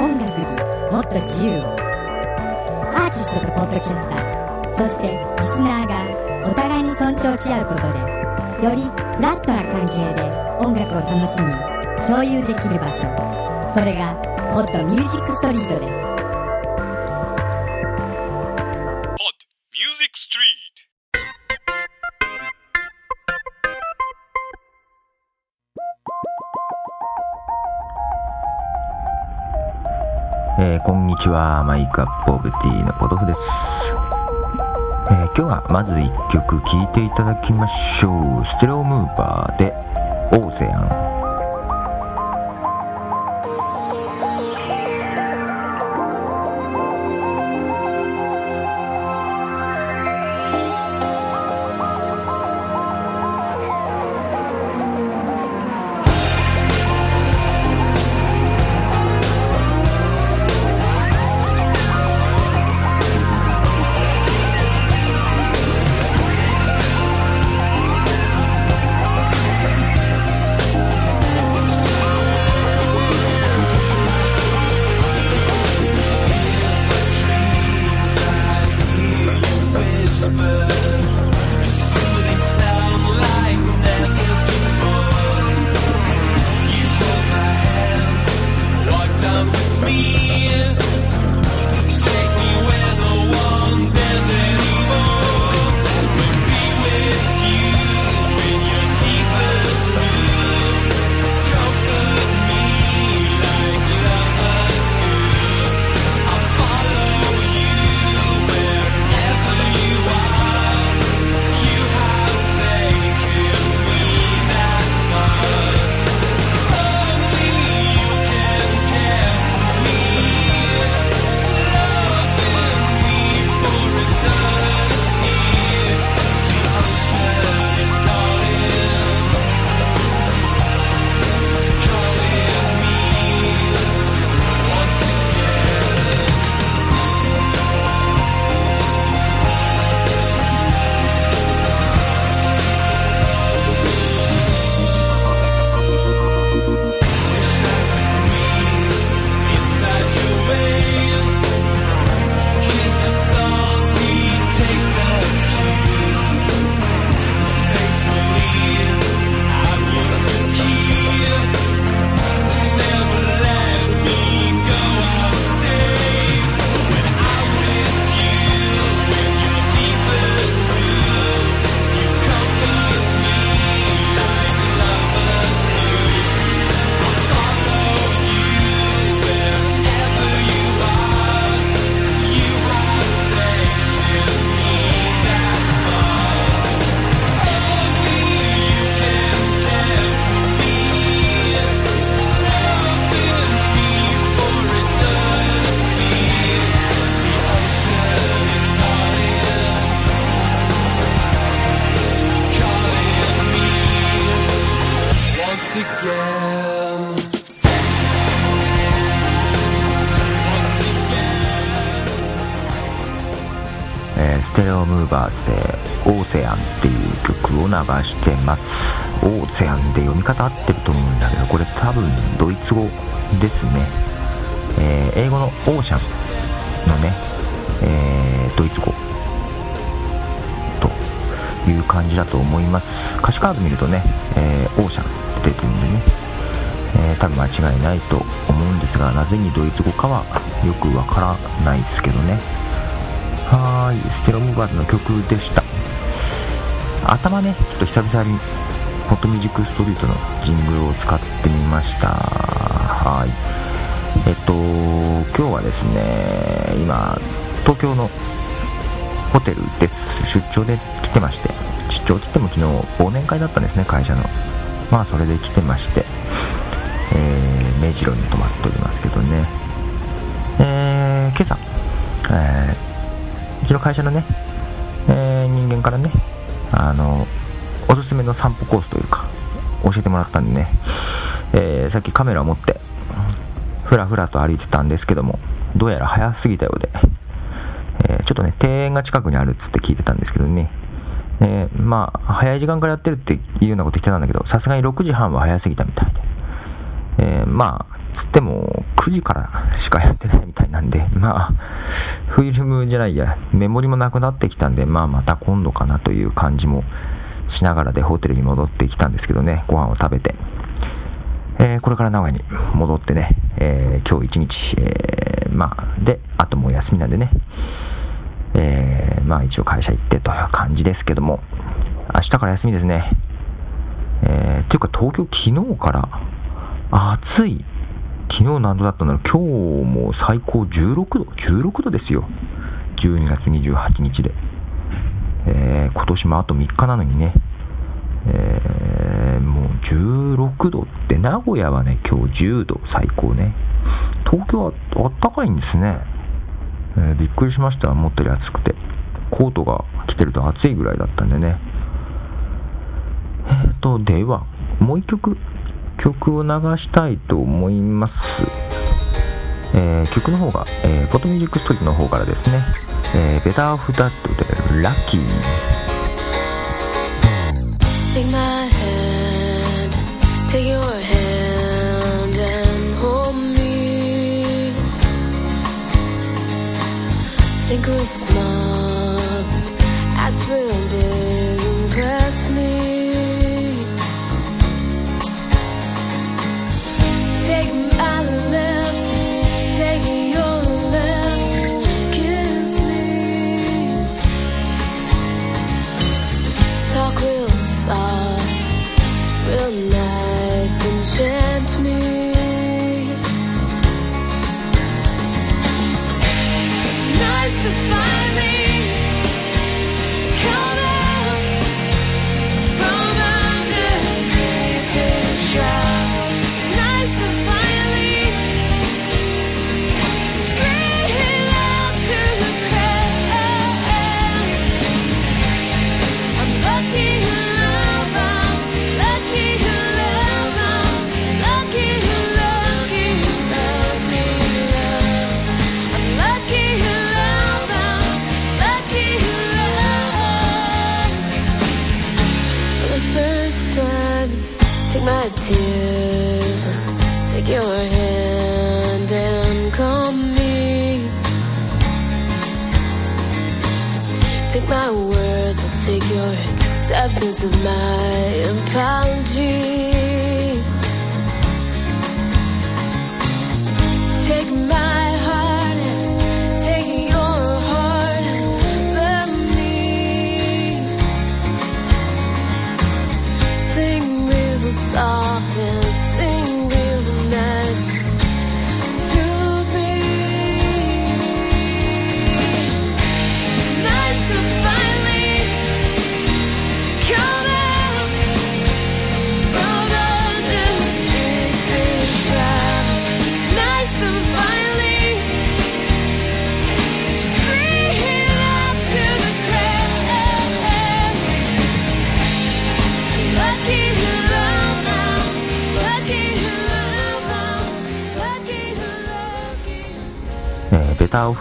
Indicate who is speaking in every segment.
Speaker 1: 音楽にもっと自由を。アーティストとポッドキャスター。そしてリスナーがお互いに尊重し合うことでよりフラットな関係で音楽を楽しみ共有できる場所。それがホットミュージックストリートです。
Speaker 2: えーこんにちは、マイクアップオブティーのポトフです。えー今日はまず1曲聴いていただきましょう。ステレオムーバーで、オーセアン。曲を流してますオーセアンで読み方合ってると思うんだけどこれ多分ドイツ語ですね、えー英語のオーシャンのね、えードイツ語という感じだと思います。歌詞カード見るとね、えーオーシャンって出てるんでね、え多分間違いないと思うんですがなぜにドイツ語かはよくわからないですけどね。はーい、ステロムバーズの曲でした。頭ね、ちょっと久々に、ホットミュージックストリートのジングルを使ってみました。はい。えっと、今日はですね、今、東京のホテルです。出張で来てまして、出張って言っても昨日忘年会だったんですね、会社の。まあ、それで来てまして、えー、目白に泊まっておりますけどね。えー、今朝、えーうちの会社のね、えー人間からね、あの、おすすめの散歩コースというか、教えてもらったんでね、えーさっきカメラを持って、ふらふらと歩いてたんですけども、どうやら早すぎたようで、えーちょっとね、庭園が近くにあるっつって聞いてたんですけどね、えーまあ、早い時間からやってるっていうようなこと言ってたんだけど、さすがに6時半は早すぎたみたいで、えまあ、つっても9時からしかやってないみたいなんで、まあ、フィルムじゃないや、メモリもなくなってきたんで、まあ、また今度かなという感じもしながらでホテルに戻ってきたんですけどね、ご飯を食べて。えーこれから名古屋に戻ってね、えー今日一日、えーまあ、で、あともう休みなんでね、えまあ一応会社行ってという感じですけども、明日から休みですね。えー、っていうか東京昨日から暑い。昨日何度だったんだろう。今日も最高16度。16度ですよ。12月28日で。えー今年もあと3日なのにね。えーもう16度って、名古屋はね、今日10度最高ね。東京はあったかいんですね。えーびっくりしました。思ったより暑くて。コートが着てると暑いぐらいだったんでね。えーと、では、もう一曲、曲を流したいと思います。えー曲の方が、えー、フォトミュージックストリートの方からですね、えーベターフダットでラッキー。
Speaker 3: Take my hand, take your hand and hold me. Think we're smart, words, I'll take your acceptance of my apology.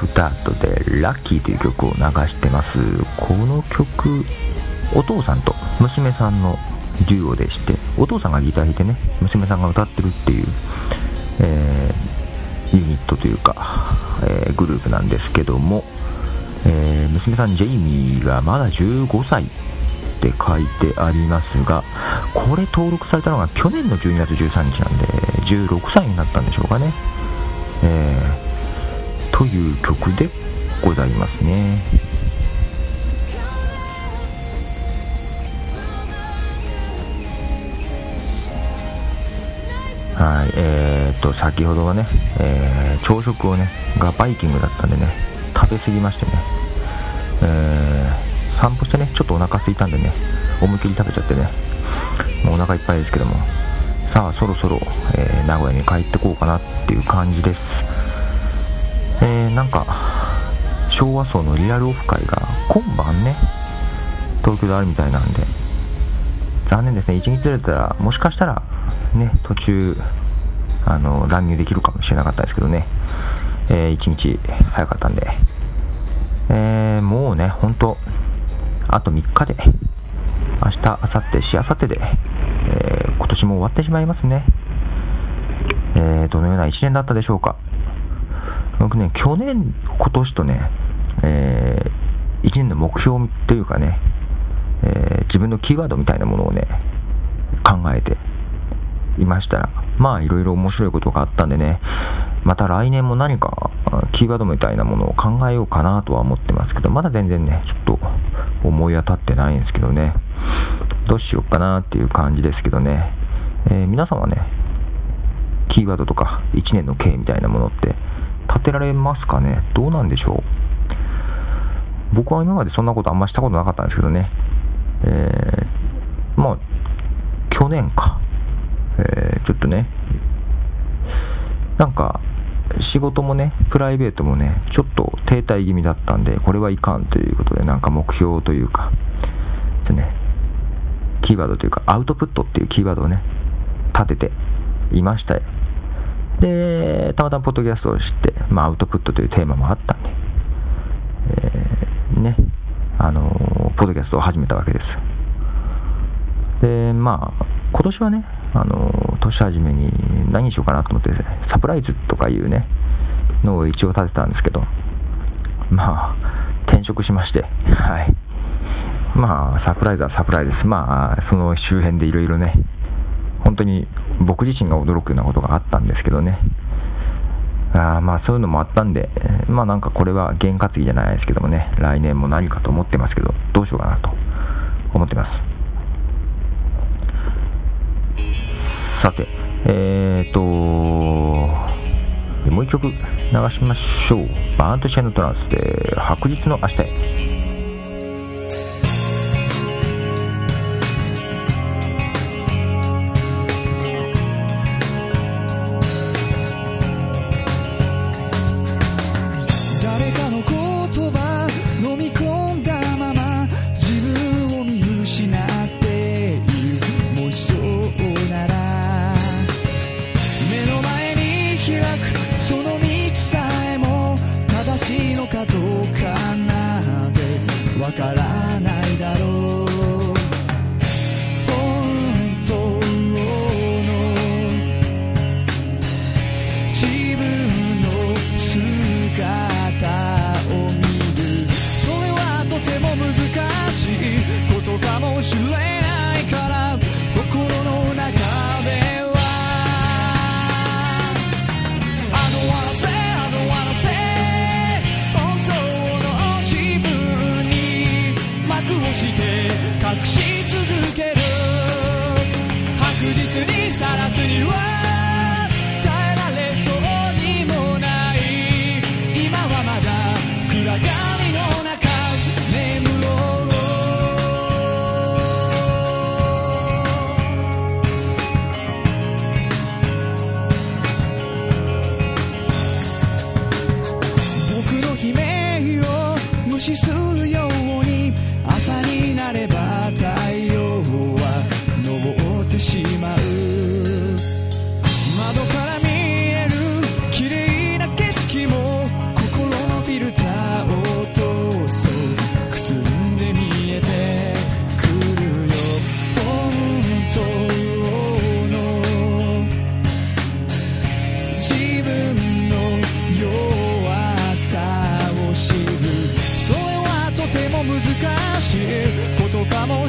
Speaker 2: えーベタートでラッキーという曲を流してます。この曲、お父さんと娘さんのデュオでして、お父さんがギター弾いてね、娘さんが歌ってるっていう、えーユニットというか、えーグループなんですけども、えー娘さんジェイミーがまだ15歳って書いてありますが、これ登録されたのが去年の12月13日なんで、16歳になったんでしょうかね。えーという曲でございますね。はい、えー、と、先ほどはね、えー朝食をね、がバイキングだったんでね、食べ過ぎましてね、えー散歩してね、ちょっとお腹空いたんでね、思いっきり食べちゃってね、もうお腹いっぱいですけども、さあ、そろそろ、えー名古屋に帰ってこうかなっていう感じです。なんか、昭和層のリアルオフ会が今晩ね、東京であるみたいなんで、残念ですね、1日ずれたら、もしかしたら、ね、途中、あの、乱入できるかもしれなかったですけどね、え1日早かったんで、えーもうね、本当あと3日で、明日、明後日、しあさってで、えー今年も終わってしまいますね。えー、どのような1年だったでしょうか。僕ね、去年、今年とね、え1年の目標というかね、えー自分のキーワードみたいなものをね、考えていました。ら、まあいろいろ面白いことがあったんでね、また来年も何かキーワードみたいなものを考えようかなとは思ってますけど、まだ全然ね、ちょっと思い当たってないんですけどね、どうしようかなっていう感じですけどね、えー皆さんはね、キーワードとか1年の経みたいなものって立てられますかね？どうなんでしょう？僕は今までそんなことあんましたことなかったんですけどね、えーまあ、去年か、えーちょっとね、なんか、仕事もね、プライベートもね、ちょっと停滞気味だったんで、これはいかんということで、なんか目標というか、ですね、キーワードというか、アウトプットっていうキーワードをね、立てていましたよ。で、たまたまポッドキャストを知って、まあ、アウトプットというテーマもあったんで、えーね、あのポッドキャストを始めたわけです。で、まあ、今年はね、あの年始めに何にしようかなと思って、サプライズとかいうね、のを一応立てたんですけど、まあ、転職しまして、はい。まあ、サプライズはサプライズです。まあ、その周辺でいろいろね、本当に僕自身が驚くようなことがあったんですけどね。あまあそういうのもあったんで、まあなんかこれは験担ぎじゃないですけどもね、来年も何かと思ってますけど、どうしようかなと思ってます。さて、えーと、もう一曲流しましょう。バーントシェンドトランスで白日の明日へ。
Speaker 4: に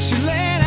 Speaker 4: こと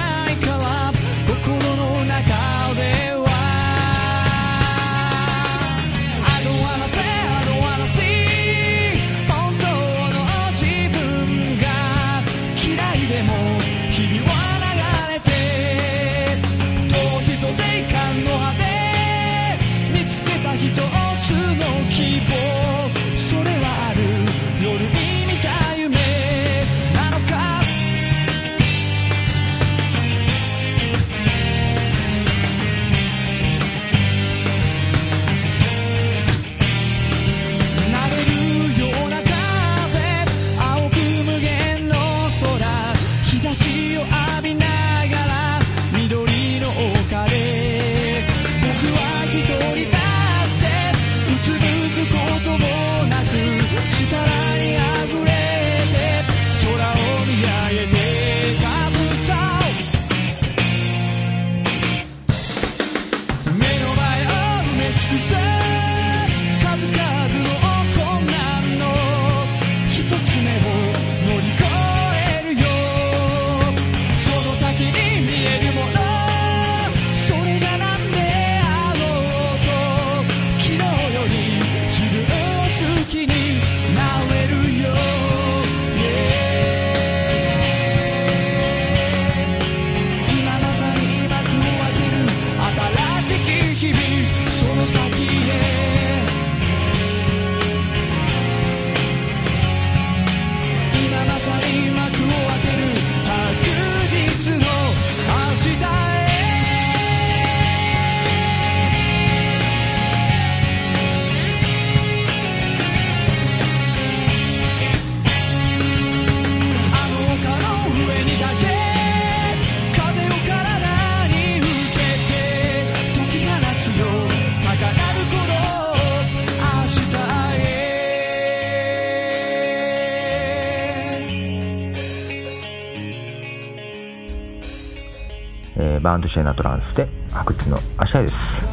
Speaker 2: ランドシェーナトランスで白日の足合です。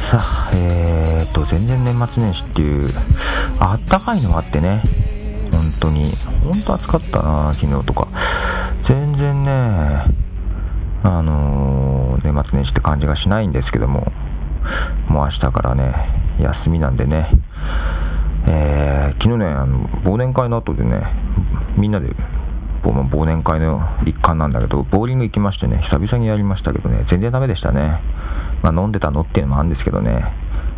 Speaker 2: さあえーと全然年末年始っていうあったかいのがあってね。本当に。本当暑かったな昨日とか。全然ねあのー年末年始って感じがしないんですけども。もう明日からね休みなんでね。えー昨日ねあの忘年会の後でねみんなでぼ忘年会の一環なんだけど、ボーリング行きましてね、久々にやりましたけどね、全然ダメでしたね。まあ、飲んでたのっていうのもあるんですけどね、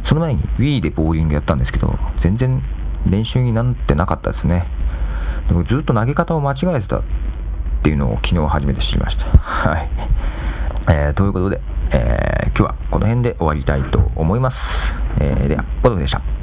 Speaker 2: その前に Wii でボーリングやったんですけど、全然練習になってなかったですね。でもずっと投げ方を間違えてたっていうのを昨日初めて知りました。はい。えーということで、えー今日はこの辺で終わりたいと思います。えーでは、ポトフでした。